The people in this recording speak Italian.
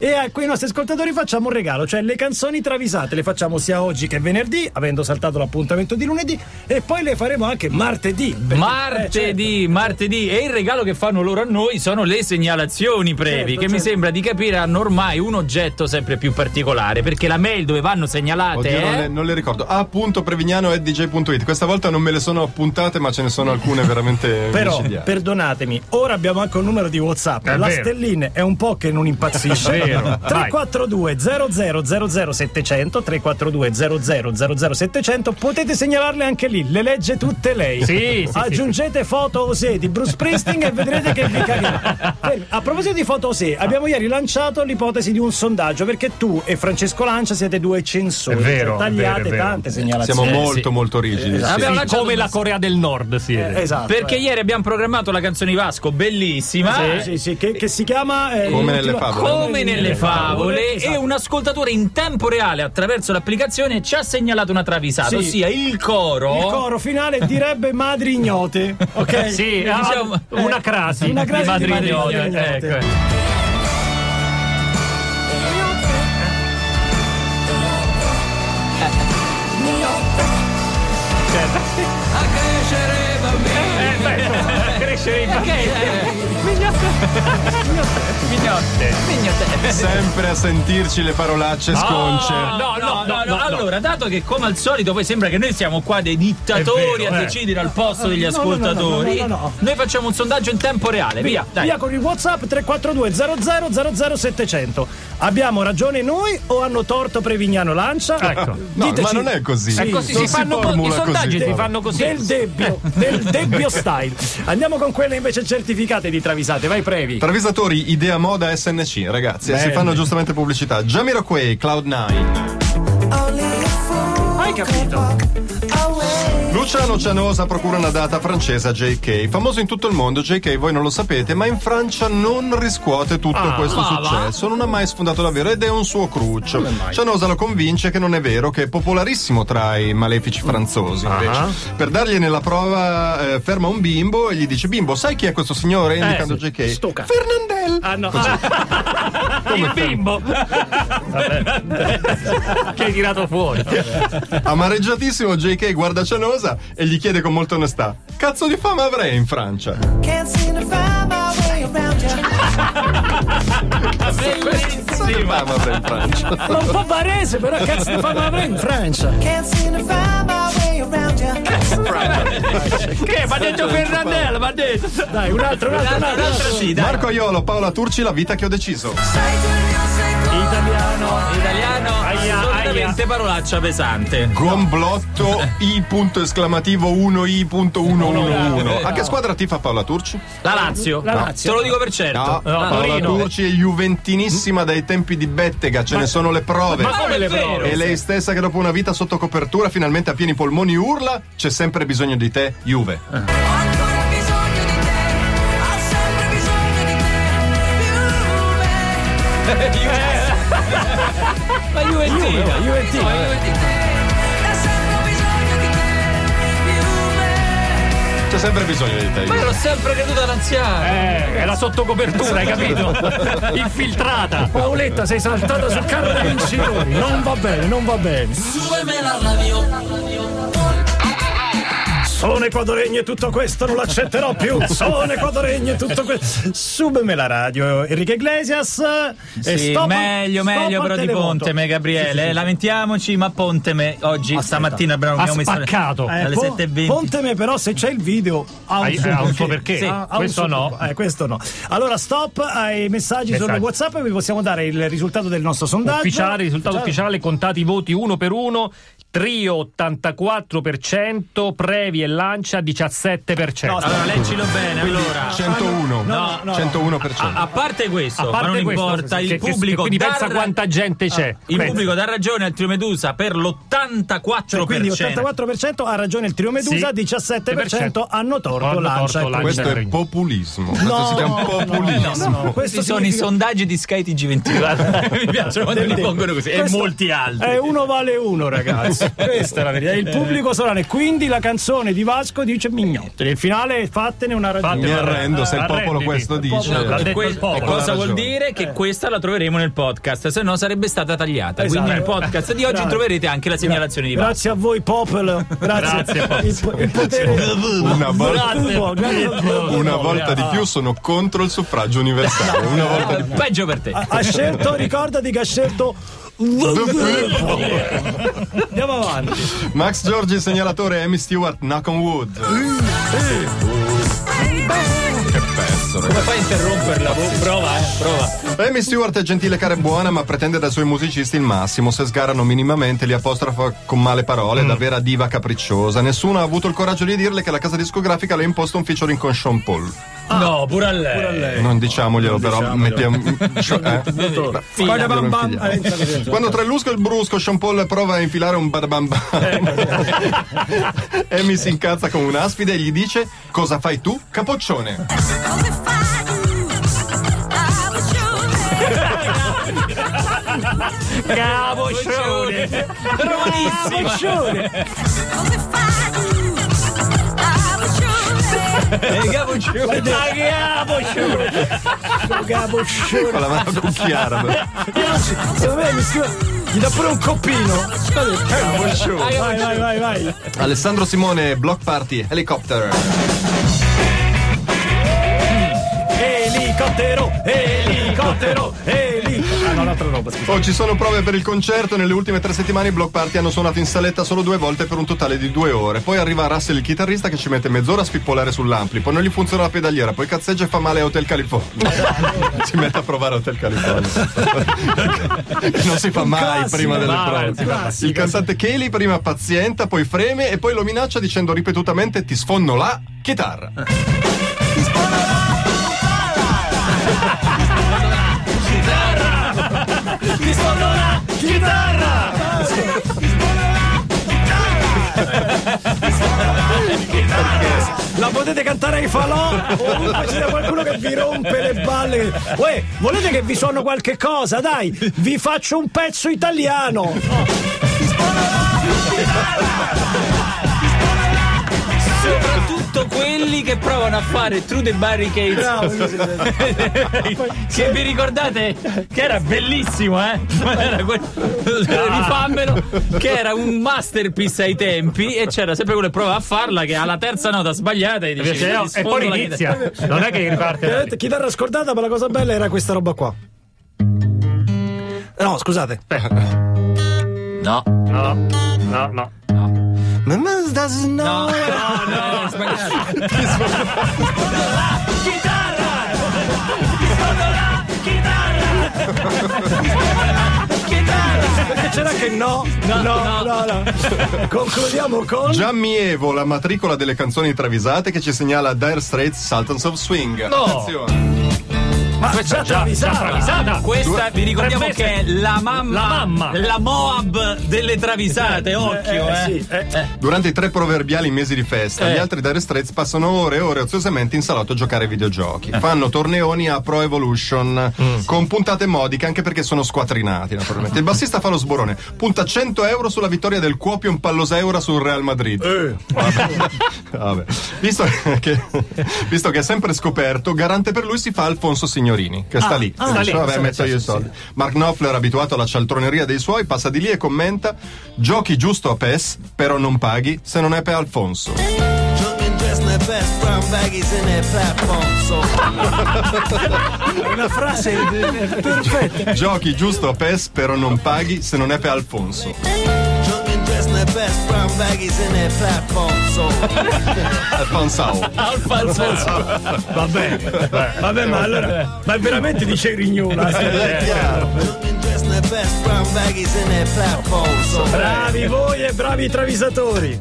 E a quei nostri ascoltatori facciamo un regalo, cioè le canzoni travisate le facciamo sia oggi che venerdì, avendo saltato l'appuntamento di lunedì, e poi le faremo anche martedì. perché- Martedì, eh, certo. martedì. E il regalo che fanno loro a noi sono le segnalazioni brevi, Certo, che mi certo. sembra di capire hanno ormai un oggetto sempre più particolare, perché la mail dove vanno segnalate Oddio, non, è... le, non le ricordo. A.prevignano.dj.it. Questa volta non me le sono appuntate, ma ce ne sono alcune veramente Però, micidiali. perdonatemi, ora abbiamo anche un numero di WhatsApp. È la vero. Stellin è un po' che non impazzisce. Vero. 342 00 700 342 00 700 potete segnalarle anche lì, le legge tutte lei. Sì, sì, Aggiungete foto Osè di Bruce Springsteen e vedrete che vi cagherà. A proposito di foto Osè, abbiamo ieri lanciato l'ipotesi di un sondaggio perché tu e Francesco Lancia siete due censori. È vero, Cioè, tagliate è vero, è vero. tante segnalazioni. Siamo Sì, molto, sì. molto rigidi. Esatto. sì. Sì, come la Corea del Nord siete. Eh, esatto. Perché eh. ieri abbiamo programmato la canzone di Vasco, bellissima. Sì, sì, sì, che, che si chiama eh, Come nelle favole. Come nelle favole, esatto. e un ascoltatore in tempo reale attraverso l'applicazione ci ha segnalato una travisata, Sì. ossia il coro. Il coro finale direbbe madri ignote, ok? Sì, ah, Diciamo- una crasi, Una crasi di Madrid. Madrid, ignote, ignote. ecco. Eh, beh, crescere in Mignotte. Sempre a sentirci le parolacce sconce. No, no, no, no, no. Allora, dato che come al solito poi sembra che noi siamo qua dei dittatori a eh. decidere al posto degli ascoltatori, no, no, no, no. noi facciamo un sondaggio in tempo reale. Via, dai. Via con il WhatsApp 342 00 700. Abbiamo ragione noi o hanno torto Prevignano Lancia? Ecco. No, Diteci ma non è così. È così, Non si fanno co- i sondaggi così. si fanno così. Del debbio, del debbio style. Andiamo con quelle invece certificate di travisate. Vai Previ. Travisatori Idea Moda SNC, ragazzi, e si Bene. fanno giustamente pubblicità. Jamiroquai, Cloud9. Capito? Luciano Cianosa procura una data francese a JK. Famoso in tutto il mondo, JK voi non lo sapete, ma in Francia non riscuote tutto Ah, questo successo. Non ha mai sfondato davvero ed è un suo cruccio. Cianosa lo convince che non è vero, che è popolarissimo tra i malefici franzosi. Invece. Ah. Per dargliene la prova, eh, ferma un bimbo e gli dice: Bimbo, sai chi è questo signore? Indicando sì. JK. Sto cazzo. Fernandel. Ah no. Ah, Il bimbo che hai tirato fuori. Amareggiatissimo, JK guarda Cianosa e gli chiede con molta onestà: Cazzo di fama avrei in Francia? You. Che fama avrei in Francia? Ma un po' barese, però cazzo di fama avrei in Francia. Che? Ma ha detto Fernandel, ma ha detto. Dai, un altro, un altro, un altro. Marco Aiolo, Paola Turci, la vita che ho deciso. Italiano. Italiano, Aia, assolutamente parolaccia pesante. Gomblotto I punto esclamativo 1 I punto 111. A che squadra tifa Paola Turci? La Lazio. La Lazio. Te lo dico per certo. No, Paola Torino. Turci è juventinissima dai tempi di Bettega, ce ne sono le prove. Ma come le prove? E lei stessa che dopo una vita sotto copertura finalmente a pieni polmoni urla c'è sempre bisogno di te, Juve. Juventina. Juventina. Juve. Ho sempre bisogno di te. Juve. C'è sempre bisogno di te, Ma io l'ho sempre creduta l'anziano. Eh, è la sottocopertura, hai capito? Infiltrata. Paoletta, sei saltata sul carro dei vincitori. Non va bene, non va bene. Sono equadoregno e tutto questo non l'accetterò più. Sono equadoregno e tutto questo. Subeme la radio, Enrique Iglesias. e Sì, stop- meglio, stop meglio però di televoto. Ponteme, Gabriele. eh, Lamentiamoci, ma Ponteme oggi, stamattina abbiamo Ha spaccato. Eh, alle po- 7.20. Ponteme però se c'è il video ha un, Hai- suo ha un suo perché. Sì. Ha- ha un Questo suo no. Eh, questo no. Allora stop ai messaggi, Messaggi. sul WhatsApp e vi possiamo dare il risultato del nostro sondaggio. Ufficiale, risultato Ufficiale. ufficiale, contati i voti uno per uno. Trio 84%, Previ e Lancia 17%. No, Allora, leggilo bene, allora. 101. No, no. 101%. A, a parte questo, A parte ma non questo, importa, che- il che- pubblico quindi dà pensa ra- quanta gente c'è. Il Pensa. pubblico dà ragione al Trio Medusa per l'84%. Cioè, quindi 84% ha ragione il trio Medusa, Sì. 17% hanno torto Hanno Lancia. torto e Lancia. Questo è populismo. Questo si chiama populismo. no, no, questo Questi sono i significa- sondaggi di Sky TG24. Mi piace quando li pongono così. E Questo molti altri. È uno vale uno, ragazzi. Questa è la verità. Il pubblico solano. E quindi la canzone di Vasco dice mignotte. Nel finale fattene una ragione. Mi arrendo se il popolo questo Il dice. popolo- E detto que- popolo. e cosa vuol dire? Che questa la troveremo nel podcast, se no sarebbe stata tagliata. Quindi nel Esatto. podcast di oggi Grazie. troverete anche la segnalazione di Vasco. Grazie a voi, Popolo. Grazie. Grazie, Popolo. Il, po- il potere. Una volta, una volta di più sono contro il suffragio universale. Una volta di più. Peggio per te. Ha scelto, ricordati che ha scelto. Andiamo avanti. Max Giorgi, segnalatore, Amy Stewart, Knock on Wood. Che pezzo, Come fai a interromperla? Prova, eh, prova. Amy Stewart è gentile, cara e buona, ma pretende dai suoi musicisti il massimo. Se sgarano minimamente, li apostrofa con male parole, da vera diva capricciosa. Nessuno ha avuto il coraggio di dirle che la casa discografica le ha imposto un featuring con Sean Paul. No, pure a lei. Non diciamoglielo, però mettiamo. eh? Guarda, bam, bam. Quando tra il lusco e il brusco Sean Paul prova a infilare un badabam Amy si incazza come un'aspide e gli dice cosa fai tu, capoccione? Capoccione. Buonissima. Eh, Capoccione. Ma che capoccione. Con la mano cucchiara. Secondo me mi scrive. Gli dà pure un coppino. Vai, vai, vai, vai. Alessandro Simone, Block Party, Helicopter. Elicottero, elicottero, elicottero. Ah, no, un'altra roba, scusa. Oh, ci sono prove per il concerto. Nelle ultime tre settimane i Block Party hanno suonato in saletta solo due volte per un totale di due ore. Poi arriva Russell, il chitarrista, che ci mette mezz'ora a spippolare sull'ampli. Poi non gli funziona la pedaliera. Poi cazzeggia e fa male a Hotel California. si mette a provare Hotel California. Non si fa mai classico, prima delle prove. Il cantante Kelly prima pazienta, poi freme e poi lo minaccia dicendo ripetutamente ti sfonno la chitarra. La potete cantare ai falò ovunque sia qualcuno che vi rompe le balle. Uè, volete che vi suono qualche cosa? Dai, vi faccio un pezzo italiano. Soprattutto che provano a fare True the Barricades. Bravo, che vi ricordate che era bellissimo, eh? Era que- Rifammelo, che era un masterpiece ai tempi e c'era sempre quello che provava a farla che alla terza nota sbagliata e dice Invece no, "Ti e poi inizia. Non è che riparte. Chiaramente, chitarra scordata, ma la cosa bella era questa roba qua. No, scusate. No, No, no, no. Mamma doesn't know. no, no, no, sbagliato. Perché c'era che no. No, no, no. no. Concludiamo con. Gianni Evo, la matricola delle canzoni travisate che ci segnala Dire Straits Sultans of Swing. No. Attenzione. Ma già Già, già travisata. travisata. Questa vi ricordiamo che è la mamma, La mamma. la Moab delle travisate, occhio, Eh, eh. sì, eh. Durante i tre proverbiali mesi di festa, Eh. gli altri Dire Straits passano ore e ore oziosamente in salotto a giocare ai videogiochi. Fanno torneoni a Pro Evolution con puntate modiche, anche perché sono squattrinati, naturalmente. Il bassista fa lo sborone, punta 100 euro sulla vittoria del Kuopion Palloseura sul Real Madrid. Vabbè. Vabbè. Visto, che, visto che è sempre scoperto, garante per lui si fa Alfonso Signorini, che sta lì. ah, Dice, lì, Vabbè, sì, metto sì, io i sì, soldi. Mark Knopfler, abituato alla cialtroneria dei suoi, passa di lì e commenta: Giochi giusto a PES, però non paghi se non è per Alfonso. Una frase perfetta. Giochi giusto a PES, però non paghi se non è per Alfonso. Best brown baggies in their platform. So Alfonsao. Vabbè, vabbè, ma allora. Ma veramente dice. So Bravi voi e bravi travisatori.